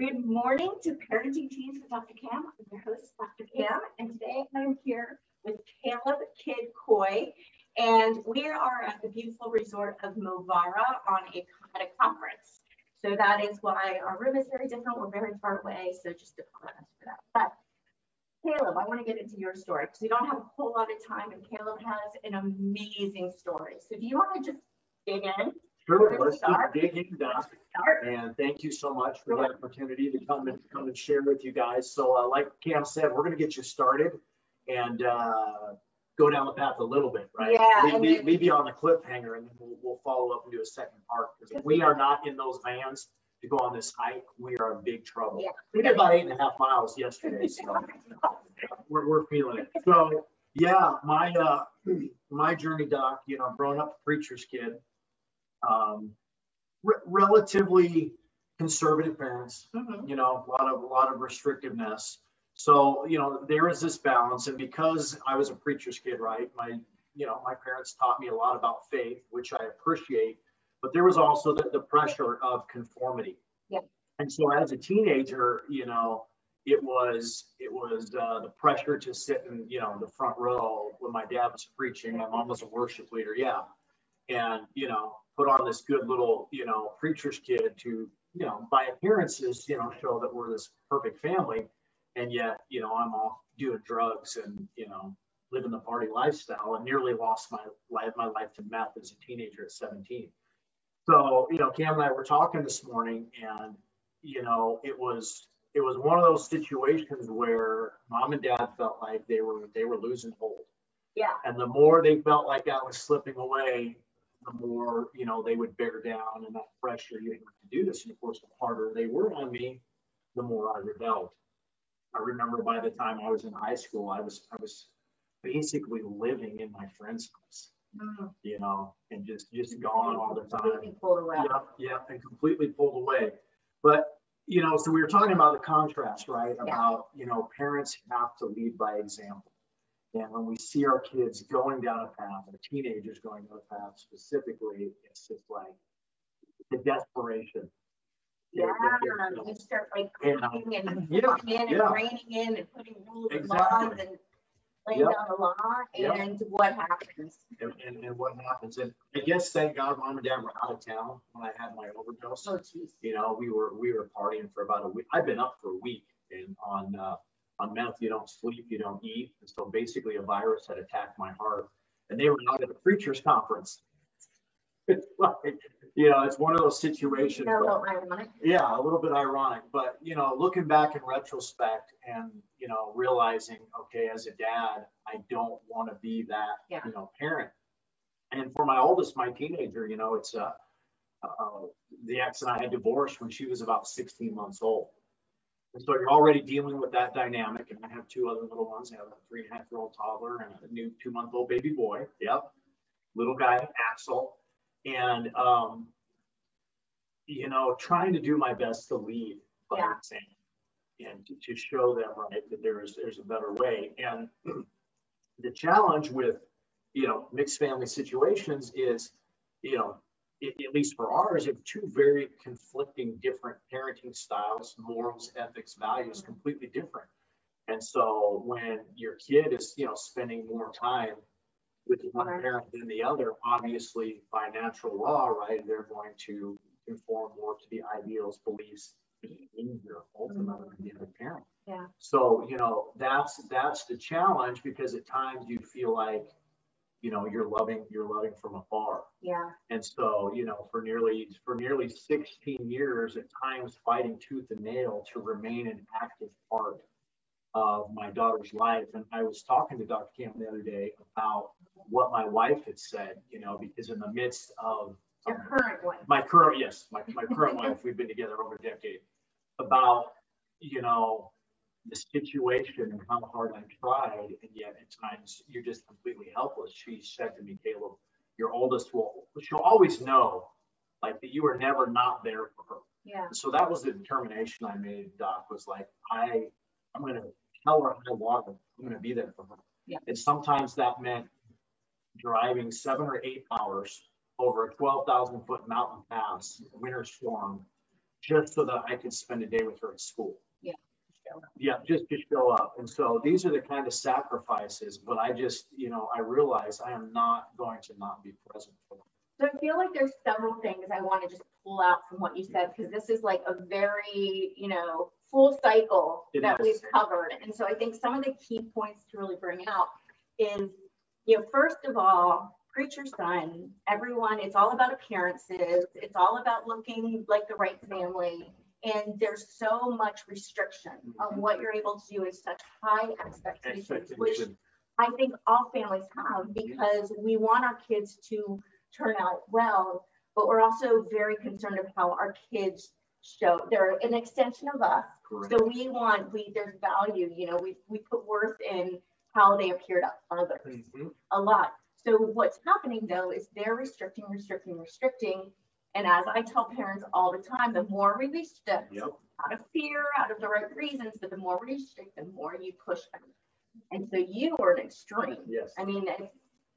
Good morning to Parenting Teens with Dr. Cam. I'm your host, Dr. Cam, and today I'm here with Caleb Kid Coy, and we are at the beautiful resort of Movara on a, at a conference. So that is why our room is very different. We're very far away, so just apologize for that. But Caleb, I want to get into your story because we don't have a whole lot of time, and Caleb has an amazing story. So do you want to just dig in? Sure, let's just dig in, Doc. And thank you so much for the opportunity to come and come and share with you guys. So, uh, like Cam said, we're going to get you started and uh, go down the path a little bit, right? Yeah, then, maybe on the cliffhanger, and then we'll, we'll follow up and do a second part. Because if we are not in those vans to go on this hike, we are in big trouble. Yeah. We did about eight and a half miles yesterday, so we're, we're feeling it. So, yeah, my uh, my journey, Doc. You know, growing up a preacher's kid um, re- relatively conservative parents. Mhm. You know, a lot of a lot of restrictiveness. So you know, there is this balance, and because I was a preacher's kid, right? My you know, my parents taught me a lot about faith, which I appreciate. But there was also the, the pressure of conformity. Yeah. And so as a teenager, you know, it was it was uh, the pressure to sit in you know the front row when my dad was preaching. My mom was a worship leader. Yeah and you know put on this good little you know preacher's kid to you know by appearances you know show that we're this perfect family. And yet you know i'm off doing drugs and you know living the party lifestyle and nearly lost my life my life to meth as a teenager at 17 so you know cam and i were talking this morning and you know it was it was one of those situations where mom and dad felt like they were they were losing hold. Yeah. and the more they felt like I was slipping away, the more, you know, they would bear down and that pressure you have to do this. And of course, the harder they were on me, the more I rebelled. I remember by the time I was in high school, I was I was basically living in my friend's house, Mhm. you know, and just just gone all the time. Completely pulled away. Yeah, yeah, and completely pulled away. But you know, so we were talking about the contrast, right? Yeah. About you know, parents have to lead by example. And when we see our kids going down a path, or teenagers going down a path specifically, it's just like the desperation. Yeah, they're- you start like And, cooking and yeah, putting in yeah. and reining in and putting rules and Exactly. laws and laying Yep. down the law Yep. and what happens. And, and, and what happens? And I guess thank God mom and dad were out of town when I had my overdose. Oh, geez. you know, we were we were partying for about a week. I've been up for a week, and on uh, on meth, you don't sleep, you don't eat, and so basically a virus had attacked my heart, and they were out at a preachers conference. It's like, you know, it's one of those situations. Know, but- ironic. yeah, a little bit ironic, but you know, looking back in retrospect and you know, realizing, okay, as a dad, I don't want to be that, Yeah. you know, parent. And for my oldest, my teenager, you know, it's uh, uh, the ex and I had divorced when she was about 16 months old. And so you're already dealing with that dynamic. And I have two other little ones. I have a three and a half year old toddler and a new two month old baby boy. Yep. Little guy, Axel. And, um, you know, trying to do my best to lead by Yeah. example and to, to show them right that there's there's a better way. And the challenge with you know mixed family situations is, you know, at least for ours, it's two very conflicting, different parenting styles, morals, ethics, values, completely different. And so when your kid is, you know, spending more time with one parent than the other, obviously by natural law, right, they're going to conform more to the ideals, beliefs, behavior ultimately of the other mm-hmm. parent. Yeah. So, you know, that's that's the challenge because at times you feel like, you know, you're loving, you're loving from afar. Yeah. And so, you know, for nearly for nearly 16 years, at times fighting tooth and nail to remain an active part of my daughter's life. And I was talking to Dr. Cam the other day about what my wife had said, you know, because in the midst of Your current one. my current, yes, my, my current wife, we've been together over a decade. about, you know, the situation and how hard I've tried, and yet at times you're just completely helpless. She said to me, Caleb, your oldest will, she'll always know, like that you were never not there for her. Yeah. So that was the determination I made, Doc, was like, I, I'm gonna tell her I love her. I'm gonna be there for her. Yeah. And sometimes that meant driving seven or eight hours over a twelve thousand foot mountain pass, winter storm, just so that I could spend a day with her at school. Yeah, just to show up. And so these are the kind of sacrifices, but I just, you know, I realize I am not going to not be present for them. So I feel like there's several things I want to just pull out from what you said, because this is like a very, you know, full cycle It that is. we've covered. And so I think some of the key points to really bring out is, you know, first of all, preacher son, everyone, it's all about appearances. It's all about looking like the right family. And there's so much restriction of what you're able to do is such high expectations, which I think all families have because we want our kids to turn out well, but we're also very concerned of how our kids show. They're an extension of us. Correct. So we want, we, there's value, you know, we, we put worth in how they appear to others Mhm. a lot. So what's happening though is they're restricting, restricting, restricting. And as I tell parents all the time, the more we restrict, Yep. out of fear, out of the right reasons, but the more we restrict, the more you push them. And so you were an extreme. Yes. I mean, if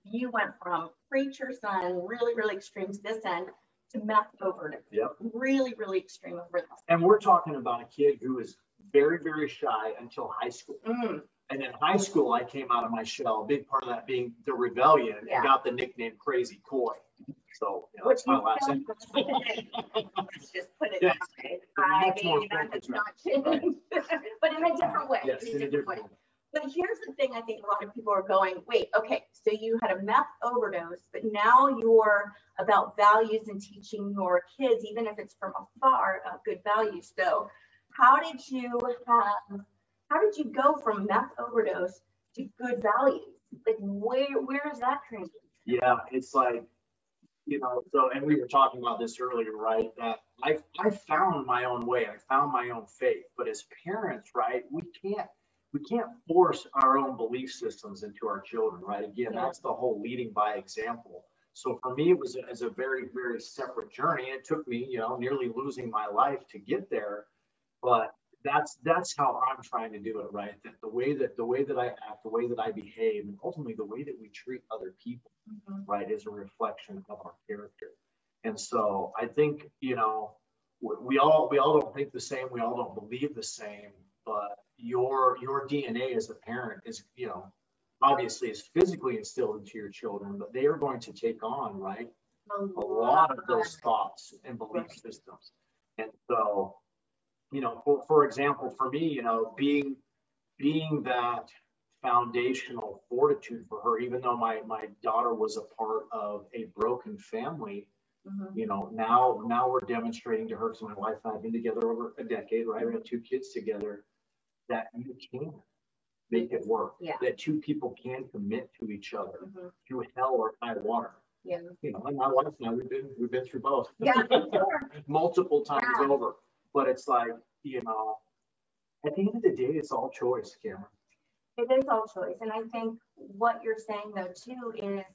you went from preacher son, really, really extreme to this end, to meth overdose. Yep. Really, really extreme overdose. And we're talking about a kid who was very, very shy until high school. Mm, And in high school, I came out of my shell. A big part of that being the rebellion Yeah. and got the nickname Crazy Coy. So you know, Which that's my you last. Let's just put it Yes. that way. I much more mean, that has not changed, but in a different way. Yes, in a different way. But here's the thing, I think a lot of people are going, wait, okay, so you had a meth overdose, but now you're about values and teaching your kids, even if it's from afar, about good values. So how did you have, how did you go from meth overdose to good values? Like where, where is that transition? Yeah, it's like, you know, so, and we were talking about this earlier, right? That I, I found my own way. I found my own faith. But as parents, right, we can't, we can't force our own belief systems into our children, right? Again, Yeah. that's the whole leading by example. So for me, it was as a very, very separate journey. It took me, you know, nearly losing my life to get there. But that's that's how I'm trying to do it, right? That the way that the way that I act, the way that I behave, and ultimately the way that we treat other people mm-hmm. right, is a reflection of our character. And so I think, you know, we, we all we all don't think the same, we all don't believe the same, but your your DNA as a parent is, you know, obviously is physically instilled into your children, but they are going to take on, right, a lot of those thoughts and belief systems. And so, you know, for, for example, for me, you know, being being that foundational fortitude for her, even though my my daughter was a part of a broken family, Mhm. you know, now now we're demonstrating to her, because my wife and I have been together over a decade, right? We have two kids together, that you can make it work. Yeah. That two people can commit to each other Mhm. through hell or high water. Yeah. You know, and my wife and I, we've been we've been through both Yeah, multiple times Yeah. over. But it's like, you know, at the end of the day, it's all choice, Cameron. It is all choice. And I think what you're saying though too is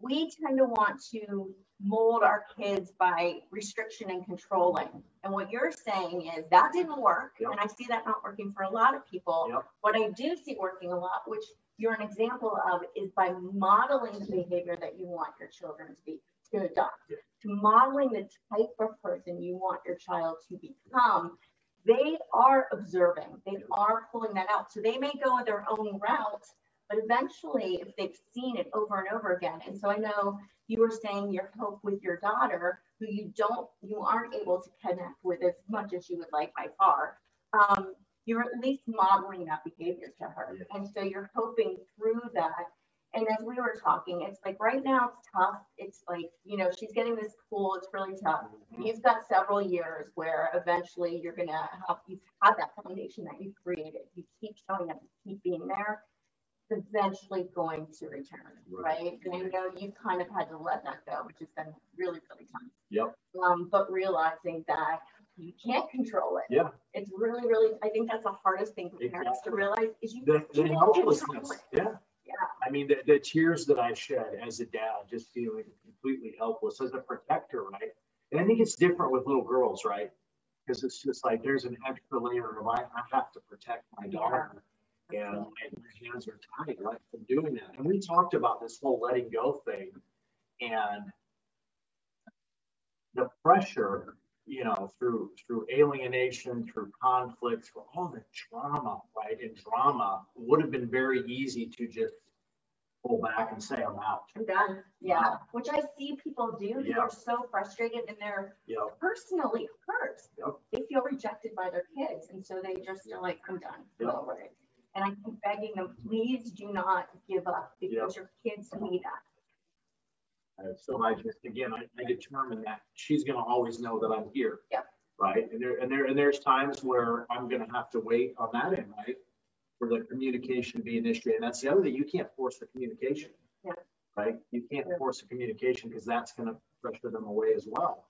we tend to want to mold our kids by restriction and controlling. And what you're saying is that didn't work. Yep. And I see that not working for a lot of people. Yep. What I do see working a lot, which you're an example of, is by modeling the behavior that you want your children to be, to adopt. Yeah. To modeling the type of person you want your child to become they are observing, they are pulling that out. So they may go their own route, but eventually, if they've seen it over and over again. And so I know you were saying your hope with your daughter, who you don't, you aren't able to connect with as much as you would like by far. Um, you're at least modeling that behavior to her. Yeah. And so you're hoping through that. And as we were talking, it's like right now it's tough. It's like, you know, she's getting this pool, it's really tough you've got several years where eventually you're gonna have, you've had that foundation that you've created. You keep showing up, you keep being there. It's eventually going to return, Right. right? And I know you kind of had to let that go, which has been really, really tough. Yep. Um, but realizing that you can't control it. Yeah. It's really, really, I think that's the hardest thing for parents to realize is you The, can't the control helplessness, it. yeah. Yeah. I mean, the, the tears that I shed as a dad, just feeling completely helpless as a protector, right? And I think it's different with little girls, right? Because it's just like there's an extra layer of I, I have to protect my daughter. And my, my hands are tied, right, from doing that. And we talked about this whole letting go thing and the pressure, you know, through through alienation, through conflict, through all the trauma, right? And drama would have been very easy to just pull back and say, I'm out. I'm done. Yeah. Which I see people do. Yeah. are so frustrated and they're know, personally hurt. Yep. They feel rejected by their kids. And so they just are like, I'm done. I'm Yep. over it. And I keep begging them, please do not give up because your kids need that. Uh, so I just, again, I, I determined that she's gonna always know that I'm here. Yep. Right, and there, and there, and there's times where I'm gonna have to wait on that end, right? For the communication to be initiated, and that's the other thing, you can't force the communication. Yeah. Right, you can't Yeah. force the communication, because that's gonna pressure them away as well.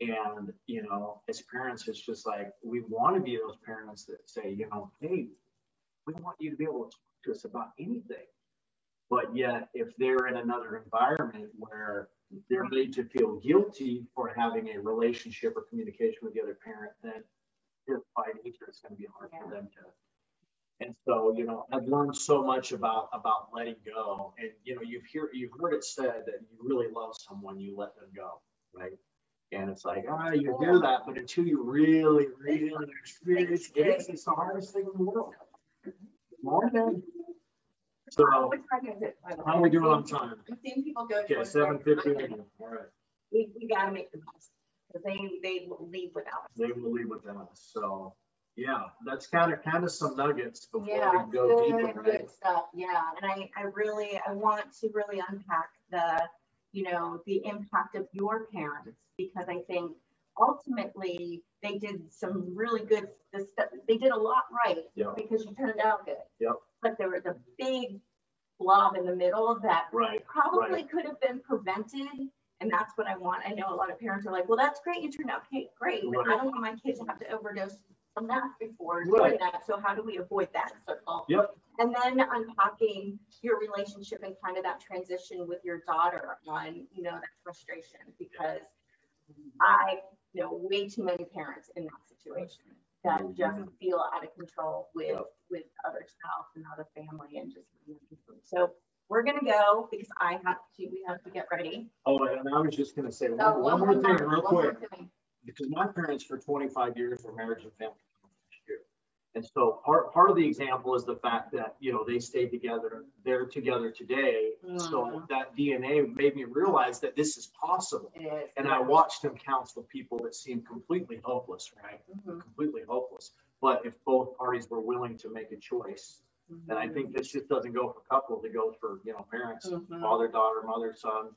And, you know, as parents, it's just like, we wanna be those parents that say, you know, hey, we want you to be able to talk to us about anything. But yet, if they're in another environment where they're made to feel guilty for having a relationship or communication with the other parent, then just by nature, it's going to be hard for them to. And so, you know, I've learned so much about about letting go. And you know, you've hear you've heard it said that you really love someone, you let them go, right? And it's like, ah, you do that, but until you really, really experience it, it's, the hardest thing in the world. Morning. So, What time is it? by the how are we doing on time? I'm seeing people go. Okay, towards seven fifty. All right. We, we gotta make the best. Because they, they will leave without us. they will leave with us. So, yeah, that's kind of, kind of some nuggets before Yeah, we go deeper, good, right? good stuff. Yeah, and I, I really, I want to really unpack the, you know, the impact of your parents because I think ultimately they did some really good. This, they did a lot right because you turned out good. Yep. But there was a big blob in the middle that Right, probably could have been prevented. And that's what I want. I know a lot of parents are like, well, that's great. You turned out great. But I don't want my kids to have to overdose from that before doing that. So how do we avoid that circle? Yep. And then unpacking your relationship and kind of that transition with your daughter on, you know, that frustration because I know way too many parents in that situation that mm-hmm. just feel out of control with, with other spouse and other family and just. So we're gonna go because I have to, we have to get ready. Oh, and I was just gonna say Oh, one, one more thing real one quick, thing. because my parents for twenty-five years were marriage and family. And so part, part of the example is the fact that, you know, they stayed together, they're together today. So Mhm. that DNA made me realize that this is possible. Is. And I watched him counsel people that seemed completely hopeless, right? Mhm, Completely hopeless. But if both parties were willing to make a choice, And I think this just doesn't go for couples, it goes for, you know, parents, Mhm. father, daughter, mother, son,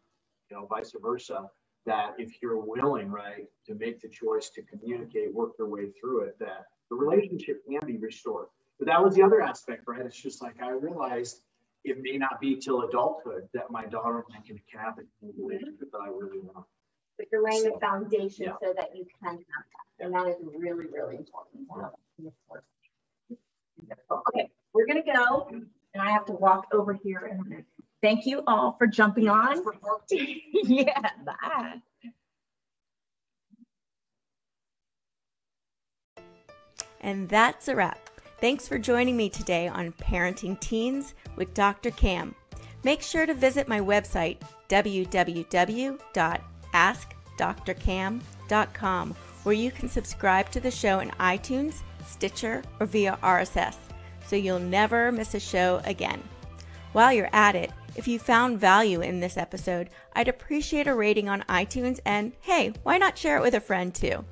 you know, vice versa. That if you're willing, right, to make the choice to communicate, work your way through it, that the relationship can be restored. But that was the other aspect, right? It's just like I realized it may not be till adulthood that my daughter and I can have the relationship mm-hmm. that I really want. But you're laying the foundation yeah. so that you can have that. And that is really, really important. Okay, we're gonna go and I have to walk over here a. Thank you all for jumping on. Yeah, bye. And that's a wrap. Thanks for joining me today on Parenting Teens with Dr. Cam. Make sure to visit my website, www.askdrcam.com, where you can subscribe to the show in iTunes, Stitcher, or via RSS, so you'll never miss a show again. While you're at it, if you found value in this episode, I'd appreciate a rating on iTunes and hey, why not share it with a friend too?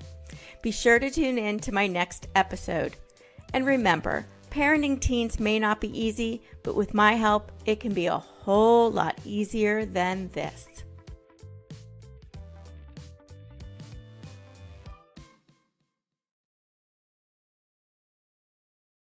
Be sure to tune in to my next episode. And remember, parenting teens may not be easy, but with my help, it can be a whole lot easier than this.